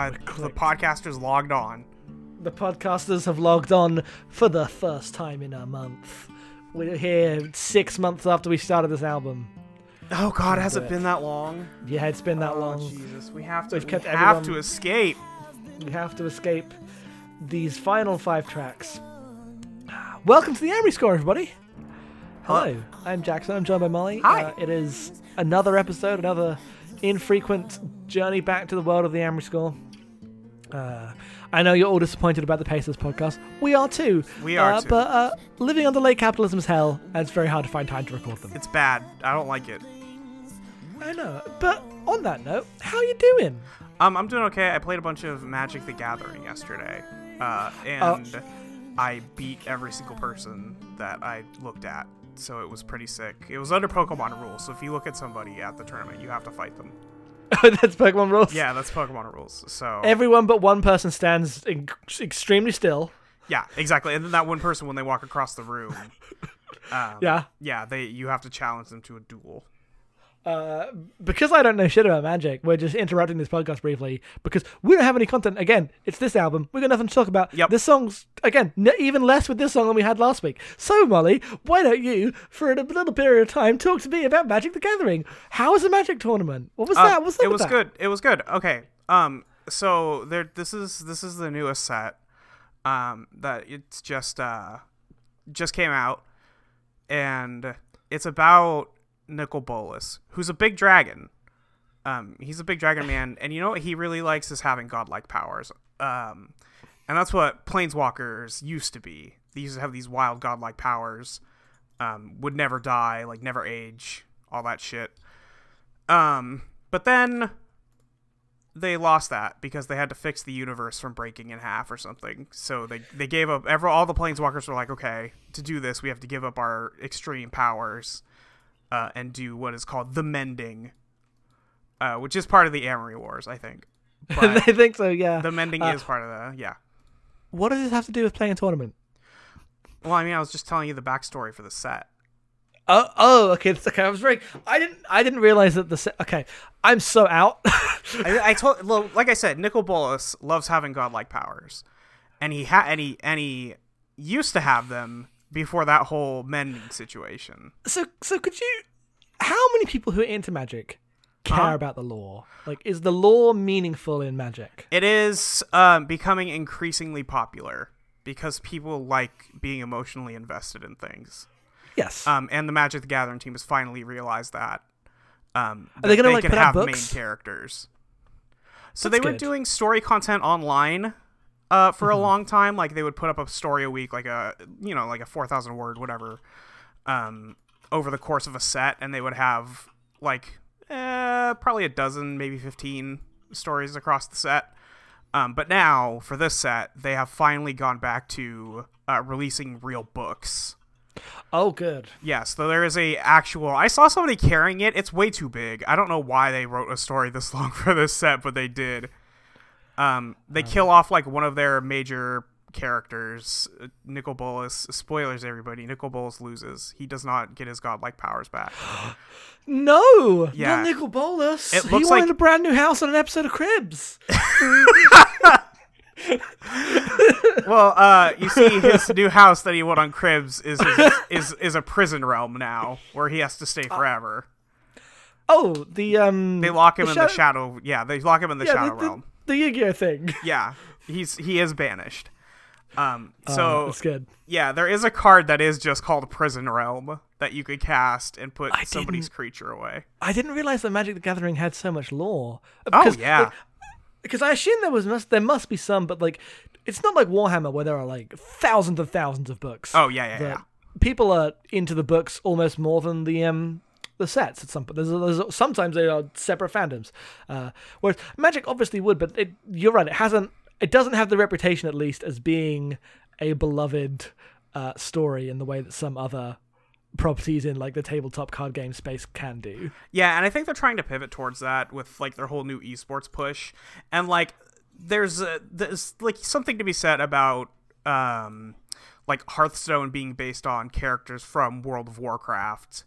Uh, the podcasters logged on. The podcasters have logged on for the first time in a month. We're here six months after we started this album. Oh God, has it been that long? Yeah, it's been that oh, long. Jesus, we have to. We've we kept have everyone- to escape. We have to escape these final five tracks. Welcome to the Amory Score, everybody. Hello, Hello. I'm Jackson. I'm joined by Molly. Hi. Uh, it is another episode, another infrequent journey back to the world of the Amory Score. Uh, I know you're all disappointed about the pace of this podcast. We are too. We are uh, too. But uh, living under late capitalism's hell, and it's very hard to find time to record them. It's bad. I don't like it. I know. But on that note, how are you doing? Um, I'm doing okay. I played a bunch of Magic the Gathering yesterday, uh, and I beat every single person that I looked at. So it was pretty sick. It was under Pokemon rules. So if you look at somebody at the tournament, you have to fight them. That's Pokemon rules. Yeah, that's Pokemon rules. So Everyone but one person stands in- extremely still. yeah, exactly. And then that one person, when they walk across the room, um, Yeah. yeah, they you have to challenge them to a duel. Uh, because I don't know shit about Magic, we're just interrupting this podcast briefly because we don't have any content. Again, it's this album. We've got nothing to talk about. Yep. This song's again n- even less with this song than we had last week. So Molly, why don't you, for a little period of time, talk to me about Magic the Gathering? How was the Magic tournament? What was Uh, that? What's up it was that? good. It was good. Okay. Um. So there. This is this is the newest set. Um. That it's just uh, just came out, and it's about Nicol Bolas, who's a big dragon. Um. He's a big dragon man, and you know what he really likes is having godlike powers. Um. And that's what planeswalkers used to be. They used to have these wild godlike powers. Um. Would never die, like never age, all that shit. Um, but then they lost that because they had to fix the universe from breaking in half or something. So they they gave up. Ever all the planeswalkers were like, okay, to do this, we have to give up our extreme powers uh, and do what is called the mending, uh, which is part of the Amory Wars, I think. I think so. Yeah. the mending Uh, is part of the yeah. what does this have to do with playing a tournament? Well, I mean, I was just telling you the backstory for the set. Oh, oh, okay. It's okay. I was very. I didn't. I didn't realize that the. se- Okay, I'm so out. I, I told, well, like I said, Nicol Bolas loves having godlike powers, and he had, and he, and he used to have them before that whole mending situation. so, so could you? How many people who are into magic care Huh? about the law? Like, is the law meaningful in magic? It is um, becoming increasingly popular because people like being emotionally invested in things. Yes. Um, and the Magic the Gathering team has finally realized that. Um, Are they gonna, like, can have main characters? So That's they were good. doing story content online uh, for Mm-hmm. a long time. Like they would put up a story a week, like a you know like a four thousand word whatever, um, over the course of a set, and they would have like eh, probably a dozen, maybe fifteen stories across the set. Um, but now for this set, they have finally gone back to uh, releasing real books. oh, good. Yes, though there is a actual. I saw somebody carrying it. It's way too big. I don't know why they wrote a story this long for this set, but they did. Um, they kill off like one of their major characters, uh, Nicol Bolas. Spoilers, everybody. Nicol Bolas loses. He does not get his godlike powers back. No, Yeah. not Nicol Bolas. It he looks wanted a brand new house on an episode of Cribs. well, uh, you see, his new house that he won on Cribs is his, is is a prison realm now, where he has to stay forever. Oh, the um. They lock him the in the shadow- shadow. Yeah, they lock him in the yeah, shadow the, realm. the, the Yu-Gi-Oh thing. Yeah, he's he is banished. Um, Oh, so that's good. yeah, there is a card that is just called Prison Realm that you could cast and put I somebody's creature away. I didn't realize that Magic the Gathering had so much lore. Oh Because, yeah, like, because I assume there was must there must be some, but like it's not like Warhammer where there are like thousands of thousands of books. oh yeah, yeah, yeah. People are into the books almost more than the um the sets at some point. There's, there's sometimes they are separate fandoms. Uh, whereas Magic obviously would, but it, you're right. It hasn't. It doesn't have the reputation at least as being a beloved uh, story in the way that some other properties in like the tabletop card game space can do. Yeah, and I think they're trying to pivot towards that with like their whole new esports push, and like there's there's like something to be said about um like Hearthstone being based on characters from World of Warcraft,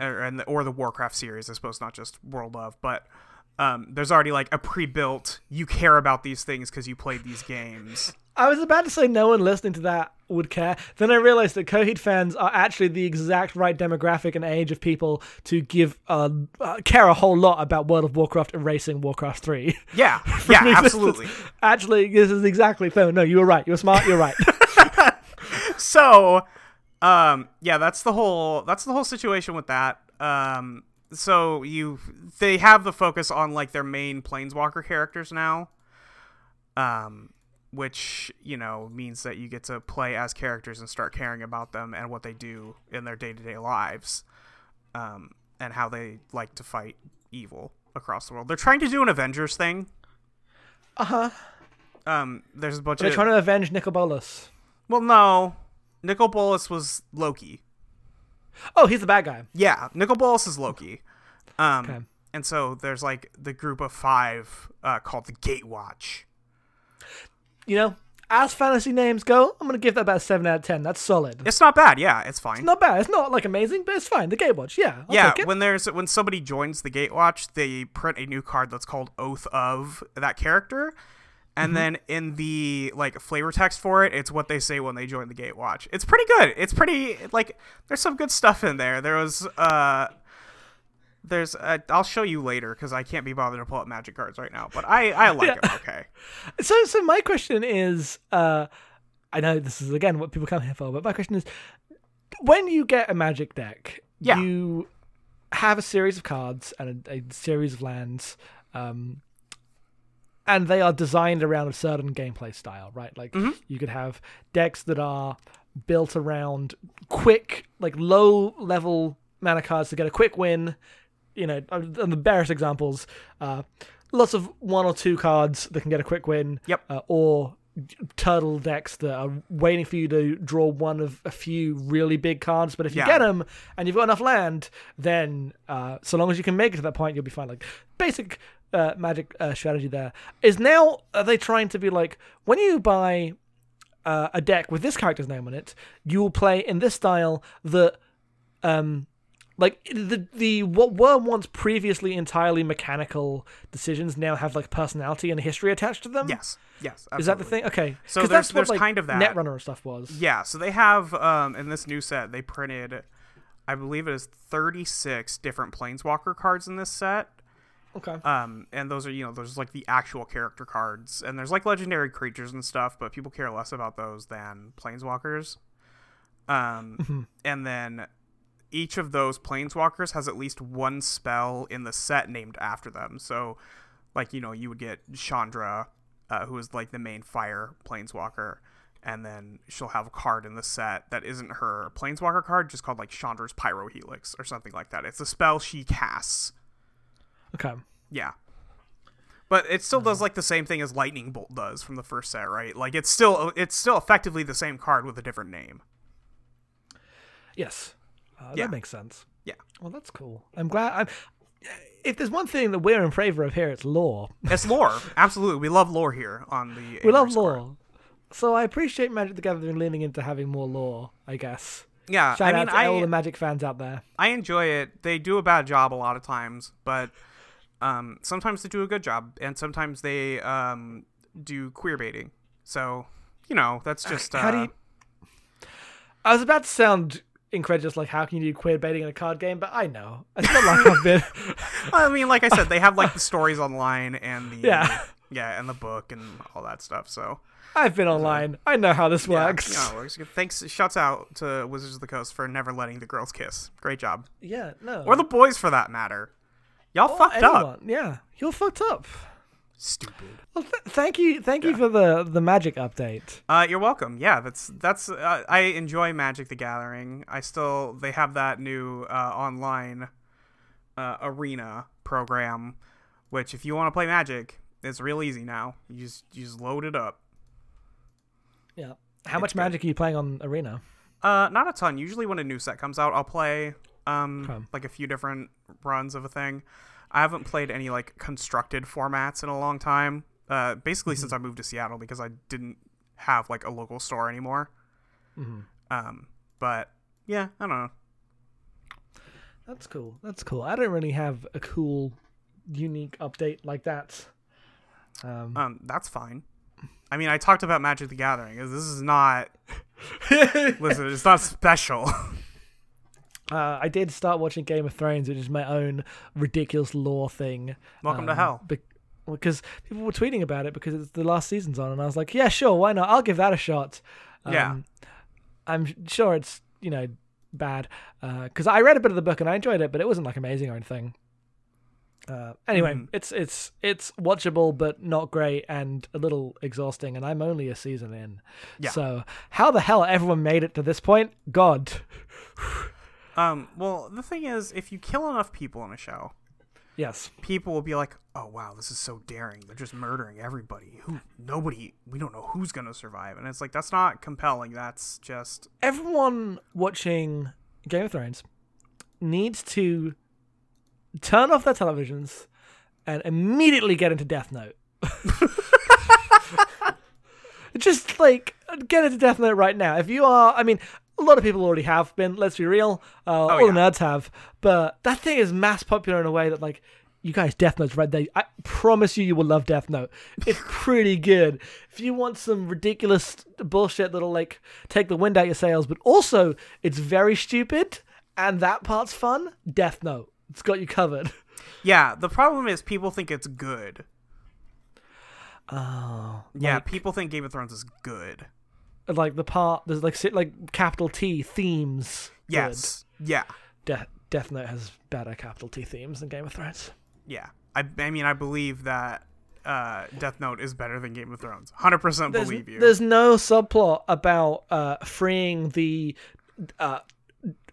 or, and the, or the Warcraft series, I suppose, not just World of, but um, there's already like a pre-built. You care about these things because you played these games. I was about to say no one listening to that would care. Then I realized that Coheed fans are actually the exact right demographic and age of people to give uh, uh, care a whole lot about World of Warcraft erasing Warcraft 3. Yeah, yeah, absolutely. Actually, this is exactly so. No, you were right. You were smart. You're right. so um yeah that's the whole that's the whole situation with that. Um so you they have the focus on like their main planeswalker characters now. Um which you know means that you get to play as characters and start caring about them and what they do in their day-to-day lives um and how they like to fight evil across the world. They're trying to do an avengers thing. Uh huh. um there's a bunch They're of trying to avenge Nicol Bolas. well no nicol bolas was loki Oh, he's the bad guy. Yeah, Nicol Bolas is Loki. Um, Okay. And so there's like the group of five uh, called the Gatewatch. You know, as fantasy names go, I'm gonna give that about seven out of ten. That's solid. It's not bad. Yeah, it's fine. It's not bad. It's not like amazing, but it's fine. The Gatewatch, yeah. I'll yeah, when there's when somebody joins the Gatewatch, they print a new card that's called Oath of that character. And Mm-hmm. then in the like flavor text for it, it's what they say when they join the Gatewatch. It's pretty good. It's pretty like there's some good stuff in there. There was uh there's uh, I'll show you later because I can't be bothered to pull up magic cards right now. But I I like Yeah. them. Okay. So, so my question is, uh, I know this is again what people come here for, but my question is, when you get a magic deck, Yeah. you have a series of cards and a, a series of lands, um, and they are designed around a certain gameplay style, right? Like you could have decks that are built around quick, like low level mana cards to get a quick win. You know, and the barest examples, uh, lots of one or two cards that can get a quick win. Yep. Uh, or turtle decks that are waiting for you to draw one of a few really big cards. But if you Yeah. get them and you've got enough land, then uh, so long as you can make it to that point, you'll be fine. Like basic uh, magic uh, strategy there is now are they trying to be like when you buy uh, a deck with this character's name on it, you will play in this style that um like the the what were once previously entirely mechanical decisions now have like personality and history attached to them. Yes. Yes. Is that the thing? Okay. So there's- that's what, there's like, kind of that. Netrunner and stuff was. Yeah, so they have um in this new set they printed I believe it is 36 different planeswalker cards in this set. Okay. Um and those are you know those like the actual character cards and there's like legendary creatures and stuff, but people care less about those than planeswalkers. Um and then each of those planeswalkers has at least one spell in the set named after them. So like you know you would get Chandra uh, who is like the main fire planeswalker and then she'll have a card in the set that isn't her planeswalker card just called like Chandra's Pyro Helix or something like that. It's a spell she casts. Okay. Yeah. But it still does like the same thing as Lightning Bolt does from the first set, right? Like it's still it's still effectively the same card with a different name. Yes. Uh, Yeah. That makes sense. Yeah. Well, that's cool. I'm glad. I'm. If there's one thing that we're in favor of here, it's lore. It's lore. Absolutely. We love lore here on the We love lore. So I appreciate Magic the Gathering leaning into having more lore. I guess. Yeah, Shout I mean to all the Magic fans out there. I enjoy it. They do a bad job a lot of times, but um, sometimes they do a good job, and sometimes they um, do queer baiting. So you know that's just uh, How do you? I was about to sound incredulous, like how can you do queer baiting in a card game? But I know it's not like I've been. I mean, like I said, they have like the stories online and the Yeah. yeah, and the book and all that stuff. So I've been online. I know how this yeah, works. you know, it works. Thanks. Shouts out to Wizards of the Coast for never letting the girls kiss. Great job, Yeah, no. or the boys for that matter. Y'all Or fucked up. Yeah, you're fucked up. Stupid. Well, th- thank you, thank you for the the magic update. Uh, you're welcome. Yeah, that's that's. Uh, I enjoy Magic the Gathering. I still they have that new uh, online uh, arena program, which if you want to play Magic, it's real easy now. You just you just load it up. Yeah. How It's much good. magic are you playing on Arena? Uh, not a ton. Usually when a new set comes out, I'll play um Okay. like a few different runs of a thing. I haven't played any like constructed formats in a long time. Uh, basically since I moved to Seattle because I didn't have like a local store anymore. Mhm. Um, but yeah, I don't know. That's cool. That's cool. I don't really have a cool unique update like that. Um, Um, that's fine. I mean, I talked about Magic the Gathering. This is not. listen, it's not special. Uh, I did start watching Game of Thrones, which is my own ridiculous lore thing. Welcome to um, hell. Be- because people were tweeting about it because it's the last season's on, and I was like, yeah, sure, why not? I'll give that a shot. Yeah. Um, I'm sure it's you know bad because I read a bit of the book and I enjoyed it, but it wasn't like amazing or anything. Uh, anyway, Mhm. it's it's it's watchable but not great and a little exhausting, and I'm only a season in. Yeah. So how the hell everyone made it to this point? God. Um, well, the thing is, if you kill enough people in a show, Yes. people will be like, "Oh wow, this is so daring. They're just murdering everybody. Who? Nobody. We don't know who's gonna survive." And it's like that's not compelling. That's just Everyone watching Game of Thrones needs to turn off their televisions and immediately get into Death Note. Just like get into Death Note right now. If you are, I mean, a lot of people already have been. Let's be real, uh, all the nerds have. But that thing is mass popular in a way that, like, you guys, Death Note's right there. I promise you, you will love Death Note. It's pretty good. If you want some ridiculous bullshit that'll like take the wind out your sails, but also it's very stupid and that part's fun. Death Note. It's got you covered. yeah. The problem is people think it's good. Oh, Yeah, people think Game of Thrones is good. Like the part there's like like capital T themes. Good. Yes. Yeah. De- Death Note has better capital T themes than Game of Thrones. Yeah. I, I mean, I believe that uh, Death Note is better than Game of Thrones. 100% There's, believe you. there's no subplot about uh, freeing the uh,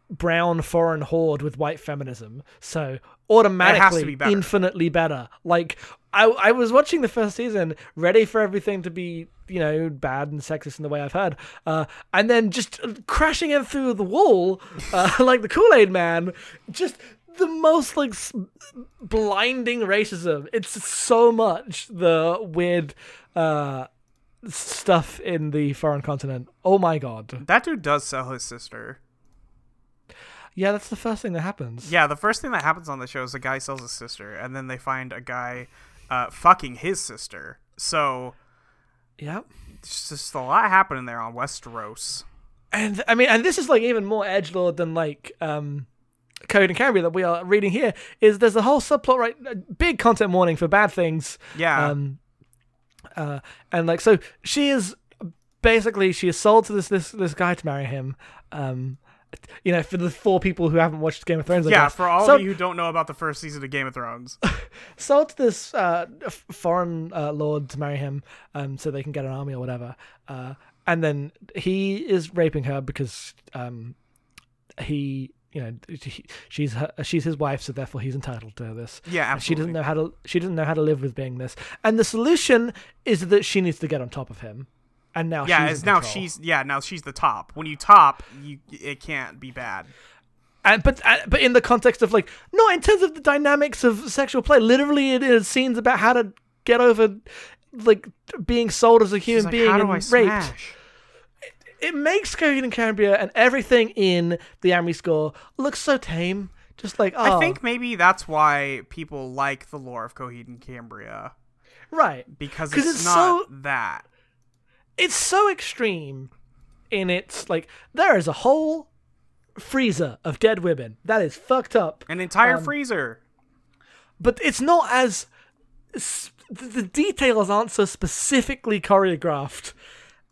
brown foreign horde with white feminism. So automatically, be better. infinitely better. Like I, I was watching the first season, ready for everything to be, you know, bad and sexist in the way I've heard, uh, and then just crashing in through the wall, uh, like the Kool Aid Man, just the most like s- blinding racism. It's so much the weird uh, stuff in the foreign continent. Oh my god! that dude does sell his sister. Yeah, that's the first thing that happens. Yeah, the first thing that happens on the show is a guy sells his sister, and then they find a guy uh, fucking his sister. So Yeah. it's just a lot happening there on Westeros. And I mean, and this is like even more edge lord than like um, Coheed and Cambria that we are reading here. Is there's a whole subplot right? Big content warning for bad things. Yeah. Um, uh, and like so, she is basically she is sold to this this this guy to marry him. Um, you know, for the four people who haven't watched Game of Thrones. I yeah, guess. for all So- of you who don't know about the first season of Game of Thrones. sold to this uh, foreign uh, lord to marry him, um, so they can get an army or whatever. Uh, and then he is raping her because um, he, you know, he, she's her, she's his wife, so therefore he's entitled to this. Yeah, And She doesn't know how to she doesn't know how to live with being this. And the solution is that she needs to get on top of him. And now yeah, she's now she's yeah now she's the top. When you top, you it can't be bad. and but uh, but in the context of like no in terms of the dynamics of sexual play literally it is scenes about how to get over like being sold as a human like, being and raped smash? it makes Coheed and Cambria and everything in the Amory score look so tame just like oh I think maybe that's why people like the lore of Coheed and Cambria right Because it's, it's not so- that. It's so extreme in its like there is a whole freezer of dead women that is fucked up An entire Um, freezer. but it's not as the details aren't so specifically choreographed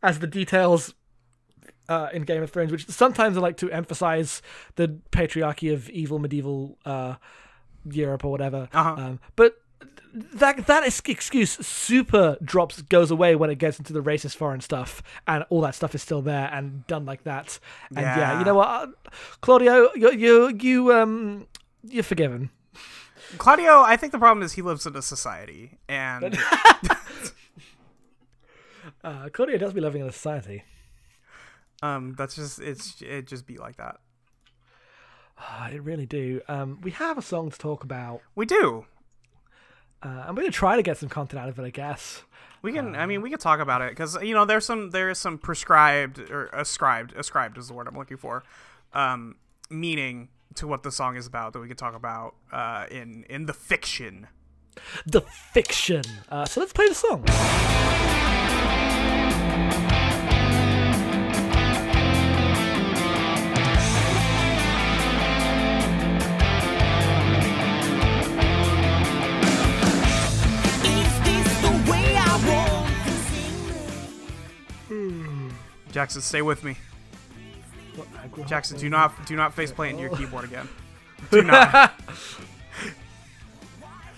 as the details uh, in Game of Thrones, which sometimes I like to emphasize the patriarchy of evil medieval uh, Europe or whatever. Uh-huh. Um, but that that excuse super drops goes away when it gets into the racist foreign stuff, and all that stuff is still there and done like that. And yeah, Yeah. you know what, uh, Claudio, you you you um you're forgiven. Claudio, I think the problem is he lives in a society, and Uh, Claudio does be living in a society. um, that's just it's it just be like that. I really do. Um, we have a song to talk about. We do. Uh, I'm going to try to get some content out of it, I guess. We can. I mean, we could talk about it because you know there's some there is some prescribed or ascribed ascribed is the word I'm looking for, um, meaning to what the song is about that we could talk about uh, in in the fiction The Fiction. Uh, so let's play the song. Jackson, stay with me. Jackson, do not do not face plant into your keyboard again. Do not.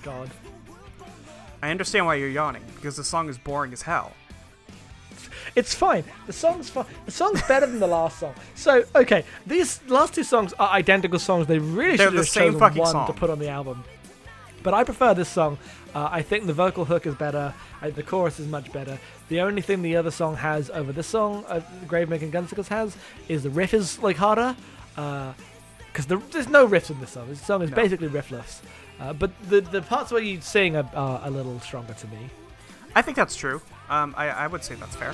God. I understand why you're yawning because the song is boring as hell. It's fine. The song's fine. The song's better than the last song. So, okay, these last two songs are identical songs. They really They're should the have same chosen fucking one song. to put on the album. But I prefer this song. Uh, I think the vocal hook is better. I, the chorus is much better. The only thing the other song has over this song, uh, Gravemaking Gunslingers has, is the riff is like harder. Because the there's no riffs in this song. This song is No. basically riffless. Uh, but the the parts where you sing are, are a little stronger to me. I think that's true. Um, I, I would say that's fair.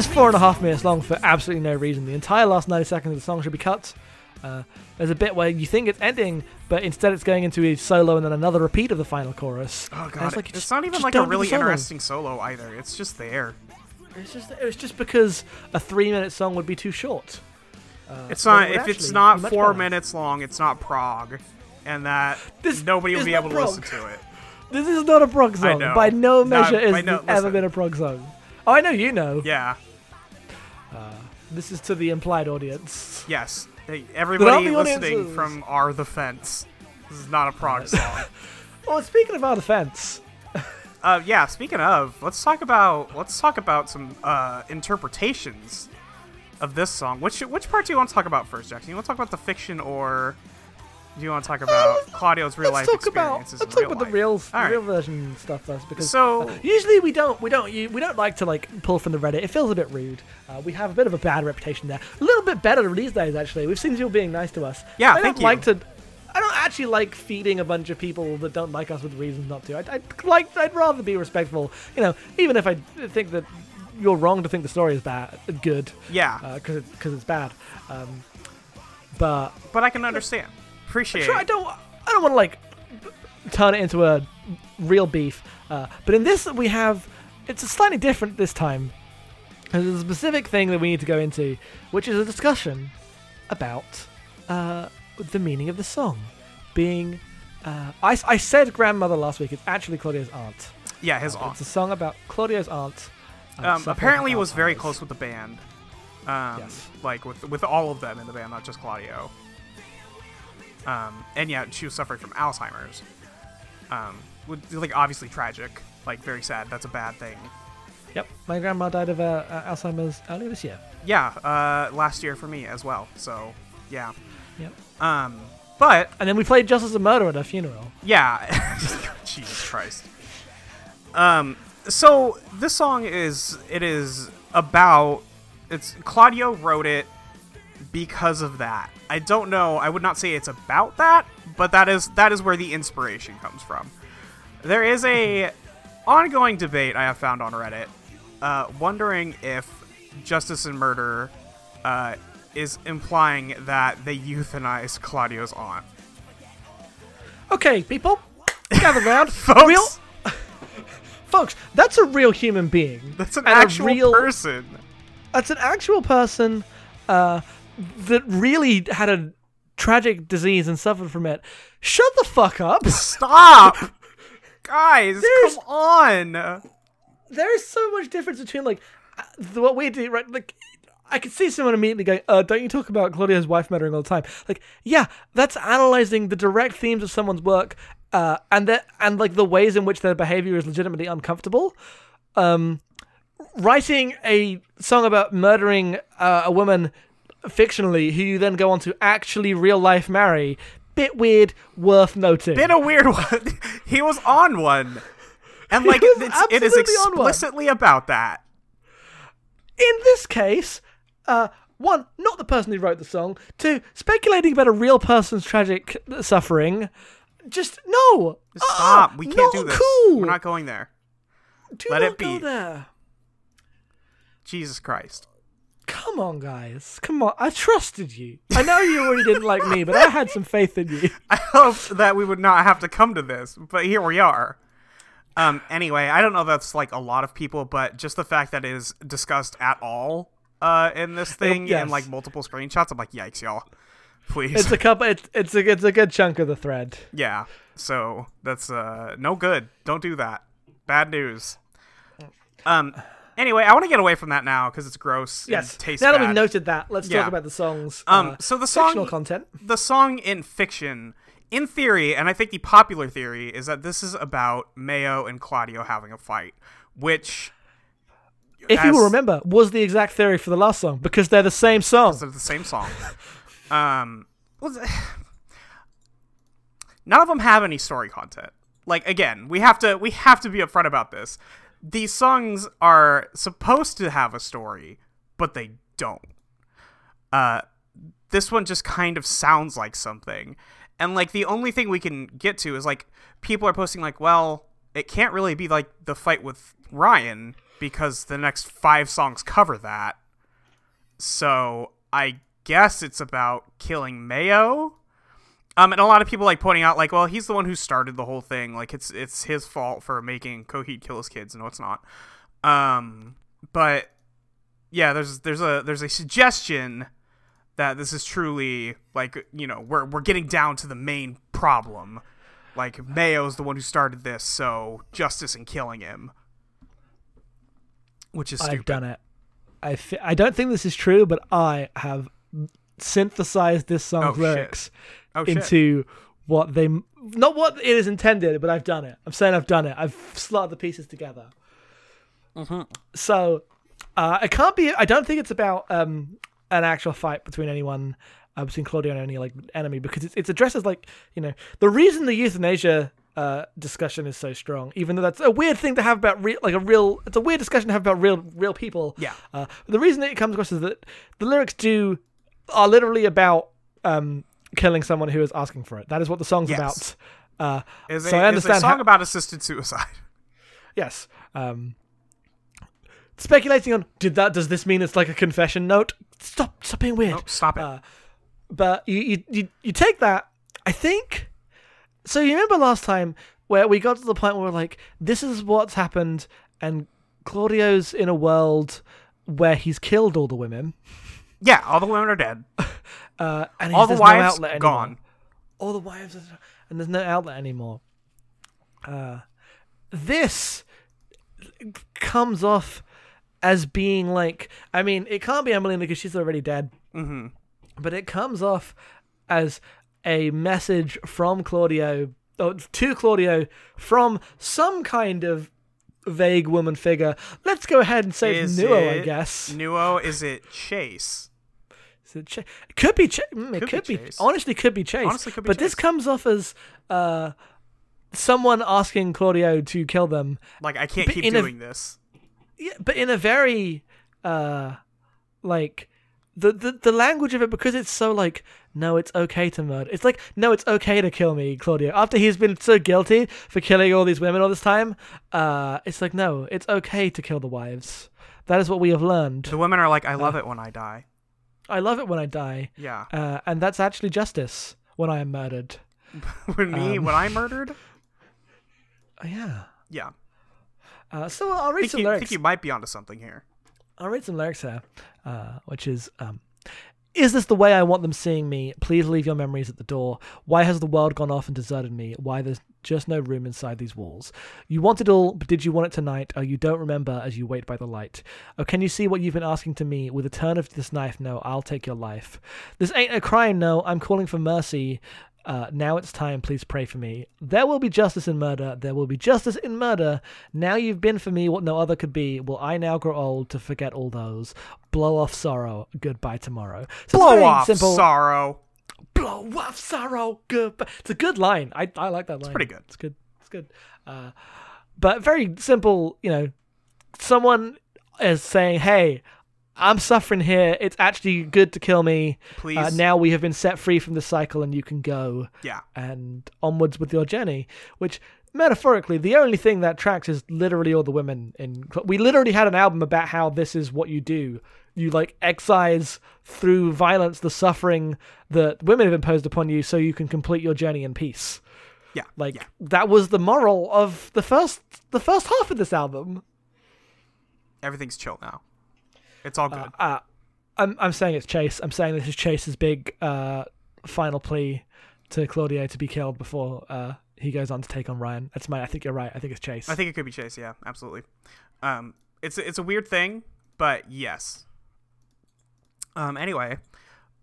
Is four and a half minutes long for absolutely no reason. The entire last 90 seconds of the song should be cut. Uh, there's a bit where you think it's ending, but instead it's going into a solo and then another repeat of the final chorus. Oh god, it's, like, it's just- not even like a don't do the really solo. interesting solo either. It's just there. It's just it was just because a three minute song would be too short. Uh, It's not. it If it's not four better. minutes long, it's not prog, and that This nobody will be able to listen to it. This is not a prog song. By no measure is by no- ever listen. been a prog song. Oh, I know you know. Yeah. This is to the implied audience. Yes. Hey, Everybody the listening audiences. from r/TheFence. This is not a prog song. Oh, speaking of our defense, Uh, yeah. Speaking of, let's talk about let's talk about some uh, interpretations of this song. Which which part do you want to talk about first, Jackson? You want to talk about the fiction, or do you want to talk about Claudio's real life Uh, talk about experiences? let's talk about the real right. real version stuff first because So- uh, usually we don't we don't we don't like to like pull from the Reddit. It feels a bit rude. Uh, we have a bit of a bad reputation there. A little bit better these days actually. We've seen people being nice to us. Yeah, I don't like to. I don't actually like feeding a bunch of people that don't like us with reasons not to. I'd, I'd like I'd rather be respectful. You know, even if I think that you're wrong to think the story is bad, good, Yeah, because because it's bad. Um, but but I can understand. Appreciate. Sure, I don't. I don't want to like turn it into a real beef. Uh, but in this, we have it's slightly different this time. There's a specific thing that we need to go into, which is a discussion about uh, the meaning of the song being. Uh, I, I said grandmother last week. It's actually Claudio's aunt. Yeah, his Uh, aunt. It's a song about Claudio's aunt. uh, Um, apparently, from was very close with the band. Um, Yes. Like with with all of them in the band, not just Claudio. Um, and yeah, she was suffering from Alzheimer's. Um, with, like obviously tragic, like very sad. That's a bad thing. Yep, my grandma died of uh, uh, Alzheimer's earlier this year. Yeah, uh, last year for me as well. So yeah. Yep. Um, but And then we played Justice and Murder at her funeral. Yeah. Jesus Christ. Um so this song is it is about it's Claudio wrote it because of that. I don't know, I would not say it's about that, but that is that is where the inspiration comes from. There is a ongoing debate I have found on Reddit uh, wondering if Justice and Murder uh, is implying that they euthanize Claudio's aunt. Okay, people, gather round. Folks. Real, folks, that's a real human being. That's an And actual real- person. That's an actual person uh, that really had a tragic disease and suffered from it. Shut the fuck up. Stop! Guys, There's- come on! there is so much difference between like uh, the- what we do, right? Like, I could see someone immediately going, "Uh, don't you talk about Claudio's wife murdering all the time?" Like, yeah, that's analyzing the direct themes of someone's work, uh, and that and like the ways in which their behavior is legitimately uncomfortable. Um, writing a song about murdering uh, a woman fictionally, who you then go on to actually real life marry. bit weird, worth noting. Been a weird one. he was on one, and like it's, it is absolutely on explicitly about that. in this case, uh, one, not the person who wrote the song. Two, speculating about a real person's tragic suffering. Just no. Stop. We can't do this. Cool. We're not going there. do let it go be. there. Jesus Christ. Come on, guys. Come on. I trusted you. I know you already didn't like me, but I had some faith in you. I hoped that we would not have to come to this, but here we are. Um. Anyway, I don't know if that's like a lot of people, but just the fact that it is discussed at all, uh, in this thing yes. and like multiple screenshots, I'm like, yikes, y'all. Please. It's a couple. It's it's a it's a good chunk of the thread. yeah. So that's uh no good. Don't do that. Bad news. Um. Anyway, I want to get away from that now because it's gross. Yes. And tastes now that we've noted that, let's Yeah. talk about the songs. Um, uh, so the song, fictional content. the song in fiction, in theory, and I think the popular theory is that this is about Mayo and Claudio having a fight, which If you will remember, was the exact theory for the last song because they're the same song. they're the same song. um, none of them have any story content. Like again, we have to we have to be upfront about this. These songs are supposed to have a story, but they don't. Uh, this one just kind of sounds like something. And like the only thing we can get to is like people are posting like, well, it can't really be like the fight with Ryan because the next five songs cover that. So I guess it's about killing Mayo. Um, and a lot of people like pointing out like, well, he's the one who started the whole thing. Like it's it's his fault for making Coheed kill his kids. No, it's not. Um, but yeah, there's there's a there's a suggestion that this is truly like you know we're we're getting down to the main problem. Like Mayo's the one who started this, so justice and killing him, which is stupid. I've done it. I fi- I don't think this is true, but I have synthesized this song's Oh, lyrics Oh shit! into what they not what it is intended, but I've done it. I'm saying I've done it. I've slotted the pieces together. Mm-hmm. So uh, it can't be. I don't think it's about um, an actual fight between anyone uh, between Claudio and any like enemy because it's, it's addressed as like you know the reason the euthanasia uh, discussion is so strong, even though that's a weird thing to have about real like a real. It's a weird discussion to have about real real people. Yeah. Uh, the reason that it comes across is that the lyrics do are literally about um, killing someone who is asking for it. That is what the song's Yes. about. Uh, is so a, I understand is a song how- about assisted suicide. Yes. Um, speculating on did that does this mean it's like a confession note? Stop! Stop being weird. Oh, stop it. Uh, but you, you you you take that. I think. So you remember last time where we got to the point where we're like, this is what's happened, and Claudio's in a world where he's killed all the women, yeah, all the women are dead. uh, and All the no wives outlet anymore. gone. all the wives are, and there's no outlet anymore uh this comes off as being like i mean it can't be emmeline because she's already dead hmm but it comes off as a message from claudio or to claudio from some kind of vague woman figure let's go ahead and say Is nuo i guess Nuo? Is it Chase? It, it could be. Cha- mm, it Could could be be. Chase. Honestly, could be Chase. Honestly, could be but this comes off as uh, someone asking Claudio to kill them. Like I can't keep in a- doing this. Yeah, but in a very uh, like the, the the language of it because it's so like no, it's okay to murder. It's like no, it's okay to kill me, Claudio. After he's been so guilty for killing all these women all this time, uh, it's like no, it's okay to kill the wives. That is what we have learned. The women are like, I Uh. love it when I die. I love it when I die, Yeah. uh, and that's actually justice when I am murdered. when me, um, when I murdered. Yeah. Yeah. Uh, so I'll read think some you, lyrics. think you might be onto something here. I'll read some lyrics here, uh, which is, um, "Is this the way I want them seeing me? Please leave your memories at the door. Why has the world gone off and deserted me? Why there's just no room inside these walls? You want it all, but did you want it tonight? Oh, you don't remember as you wait by the light. Oh, can you see what you've been asking to me? With a turn of this knife, no, I'll take your life. This ain't a crime, no. I'm calling for mercy." Uh, now it's time, please pray for me. There will be justice in murder. There will be justice in murder. Now you've been for me what no other could be. Will I now grow old to forget all those? Blow off sorrow. Goodbye tomorrow. So Blow off simple. sorrow. Blow off sorrow. Goodbye. It's a good line. I I like that line. It's pretty good. It's good. It's good. Uh, but very simple. You know, someone is saying, "Hey, I'm suffering here. It's actually good to kill me. Please. Uh, now we have been set free from the cycle, and you can go Yeah. and onwards with your journey." Which metaphorically, the only thing that tracks is literally all the women in. We literally had an album about how this is what you do. You like excise through violence the suffering that women have imposed upon you, so you can complete your journey in peace. Yeah. Like yeah. that was the moral of the first the first half of this album. everything's chill now. It's all good. Uh, I'm I'm saying it's Chase. I'm saying this is Chase's big uh, final plea to Claudio to be killed before uh, he goes on to take on Ryan. That's my. I think you're right. I think it's Chase. I think it could be Chase. Yeah, absolutely. Um, it's it's a weird thing, but yes. Um. Anyway,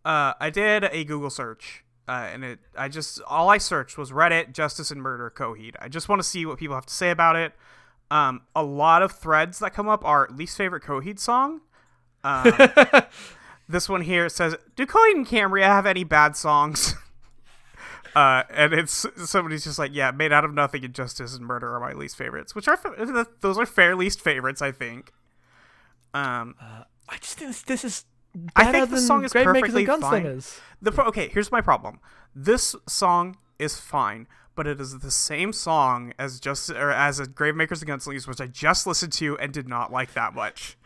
uh, I did a Google search, uh, and it I just all I searched was Reddit Justice and Murder Coheed. I just want to see what people have to say about it. Um, a lot of threads that come up are least favorite Coheed song. Um, this one here says, "Do Coheed and Cambria have any bad songs?" Uh, and it's somebody's just like, yeah, made out of nothing and justice and murder are my least favorites, which are those are fair least favorites, I think. Um, I just think this, this is. I think the song is perfectly fine. The pro- okay, here's my problem. This song is fine, but it is the same song as just or as a Gravemakers and Gunslingers, which I just listened to and did not like that much.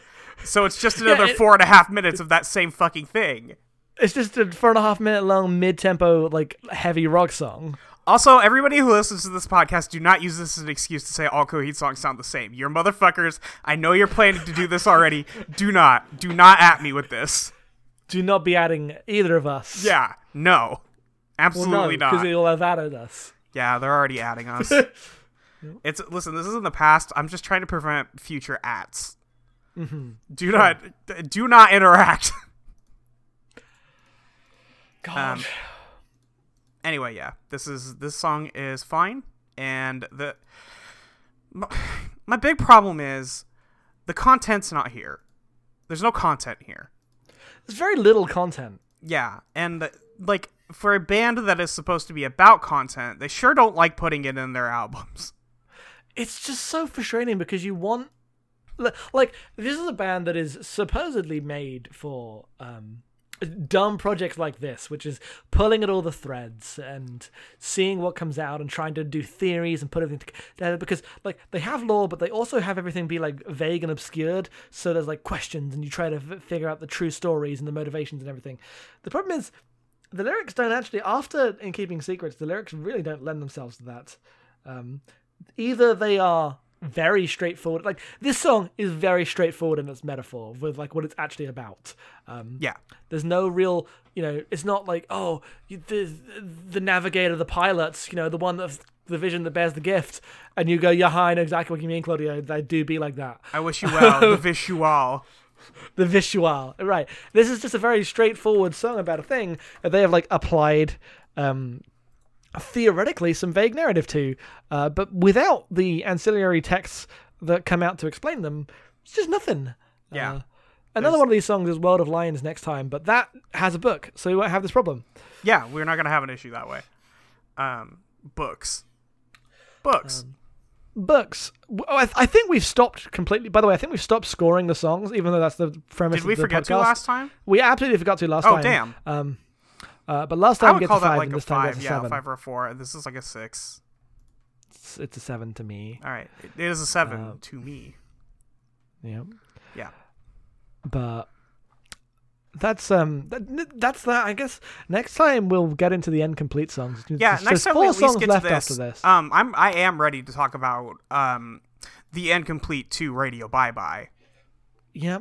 So it's just another it- four and a half minutes of that same fucking thing. It's just a four and a half minute long mid tempo like heavy rock song. Also, everybody who listens to this podcast, do not use this as an excuse to say all Coheed songs sound the same. You're motherfuckers. I know you're planning to do this already. Do not. Do not at me with this. Do not be adding either of us. Yeah. No. well, Absolutely not. because it'll have added us. Yeah, they're already adding us. it's listen, this is in the past. I'm just trying to prevent future ats. Mm-hmm. Do not do not interact. God. Um, anyway, yeah, this is this song is fine, and the my, my big problem is the content's not here. There's no content here. There's very little content. Yeah, and like for a band that is supposed to be about content, they sure don't like putting it in their albums. it's just so frustrating because you want like this is a band that is supposedly made for um dumb projects like this which is pulling at all the threads and seeing what comes out and trying to do theories and put everything together because like they have lore but they also have everything be like vague and obscured. So there's like questions and you try to f- figure out the true stories and the motivations and everything. The problem is the lyrics don't actually after in keeping secrets the lyrics really don't lend themselves to that. Um, either they are very straightforward like this song is very straightforward in its metaphor with like what it's actually about um, Yeah. there's no real you know it's not like oh the the navigator the pilots you know the one of the vision that bears the gift and you go yeah i know exactly what you mean claudio they do be like that I wish you well. the visual. the visual right this is just a very straightforward song about a thing that they have like applied um theoretically some vague narrative to uh, but without the ancillary texts that come out to explain them it's just nothing Yeah. Uh, another There's- one of these songs is world of lions next time but that has a book so we won't have this problem Yeah, we're not gonna have an issue that way. Um, books. Books. Um, books oh, I, th- I think we've stopped completely by the way i think we've stopped scoring the songs even though that's the premise Did we of the forget to last time? we absolutely forgot to last Oh, time damn. um uh, but last time I would call to that five like a five. to Yeah, seven five or a four. This is like a six. It's, it's a seven to me. All right, it it is a seven Uh, to me. Yeah. Yeah. But that's um that, that's that. I guess next time we'll get into the End Complete songs. Yeah, There's- next time four we at least songs get left to this. after this. Um, I'm I am ready to talk about um the End Complete two radio bye bye. yeah.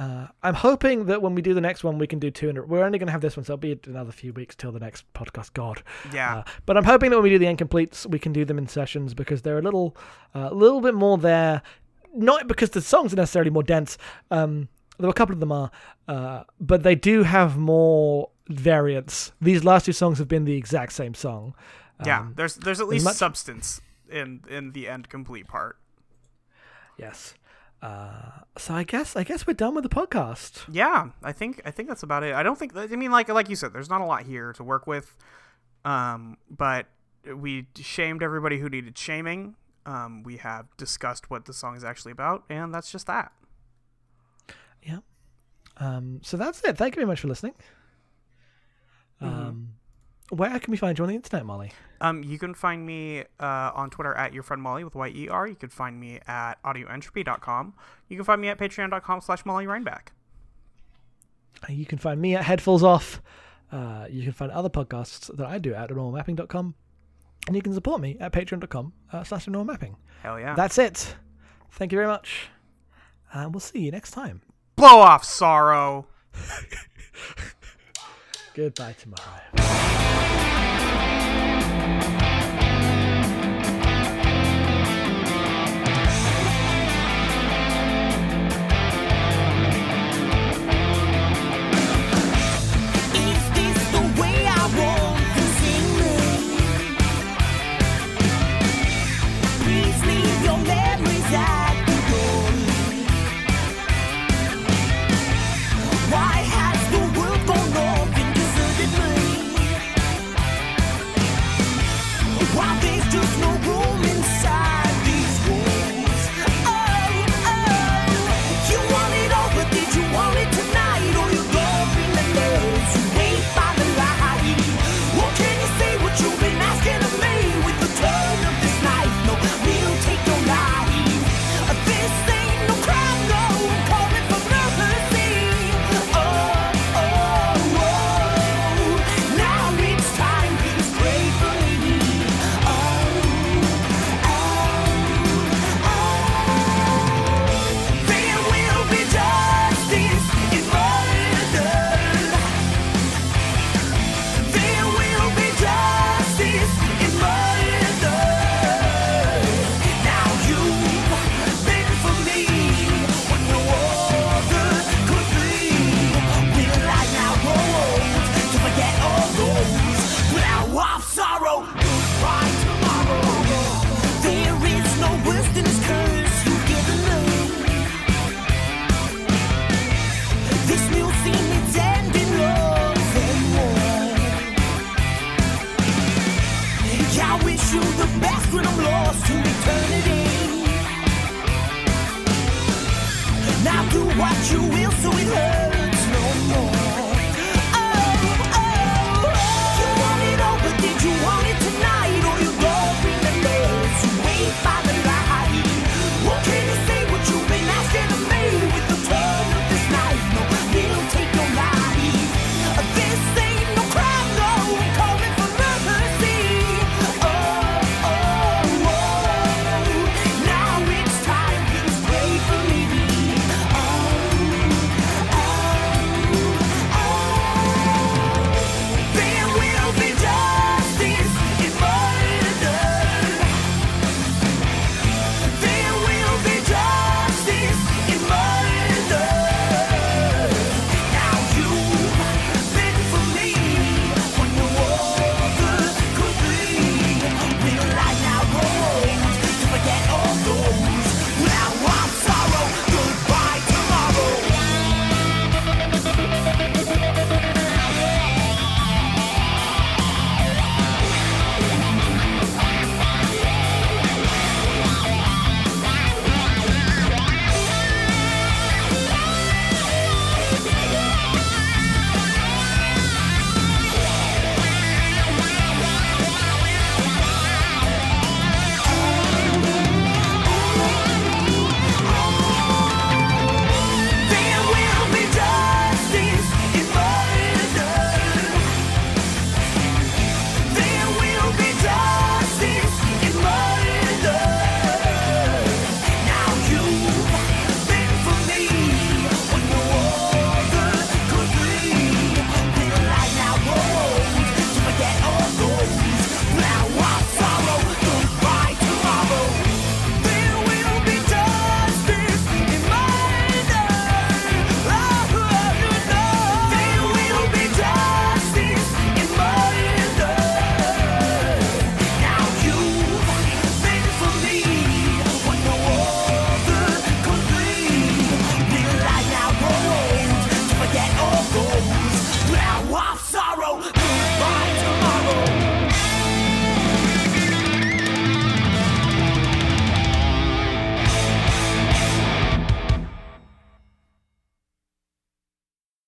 Uh, I'm hoping that when we do the next one, we can do two. In a, we're only going to have this one, so it'll be another few weeks till the next podcast. God. Yeah. Uh, but I'm hoping that when we do the End Completes, we can do them in sessions because they're a little, a little bit more there. Not because the songs are necessarily more dense. Um, there were a couple of them are, uh, but they do have more variants. These last two songs have been the exact same song. yeah. Um, There's there's at least much- substance in in the end complete part. Yes. Uh, so I guess I guess we're done with the podcast. Yeah, I think I think that's about it. I don't think I mean like like you said, there's not a lot here to work with. Um, but we shamed everybody who needed shaming. Um, we have discussed what the song is actually about, and that's just that. Yeah. Um, so that's it. Thank you very much for listening. Mm-hmm. Um, where can we find you on the internet, Molly? Um, you can find me uh, on Twitter at your friend Molly with Y E R. You can find me at audioentropy.com. You can find me at patreon.com slash Molly Reinback. You can find me at Headfuls Off. Uh, you can find other podcasts that I do at normalmapping.com. And you can support me at patreon.com uh, slash normalmapping. Hell yeah. That's it. Thank you very much. And we'll see you next time. Blow off sorrow. Goodbye tomorrow.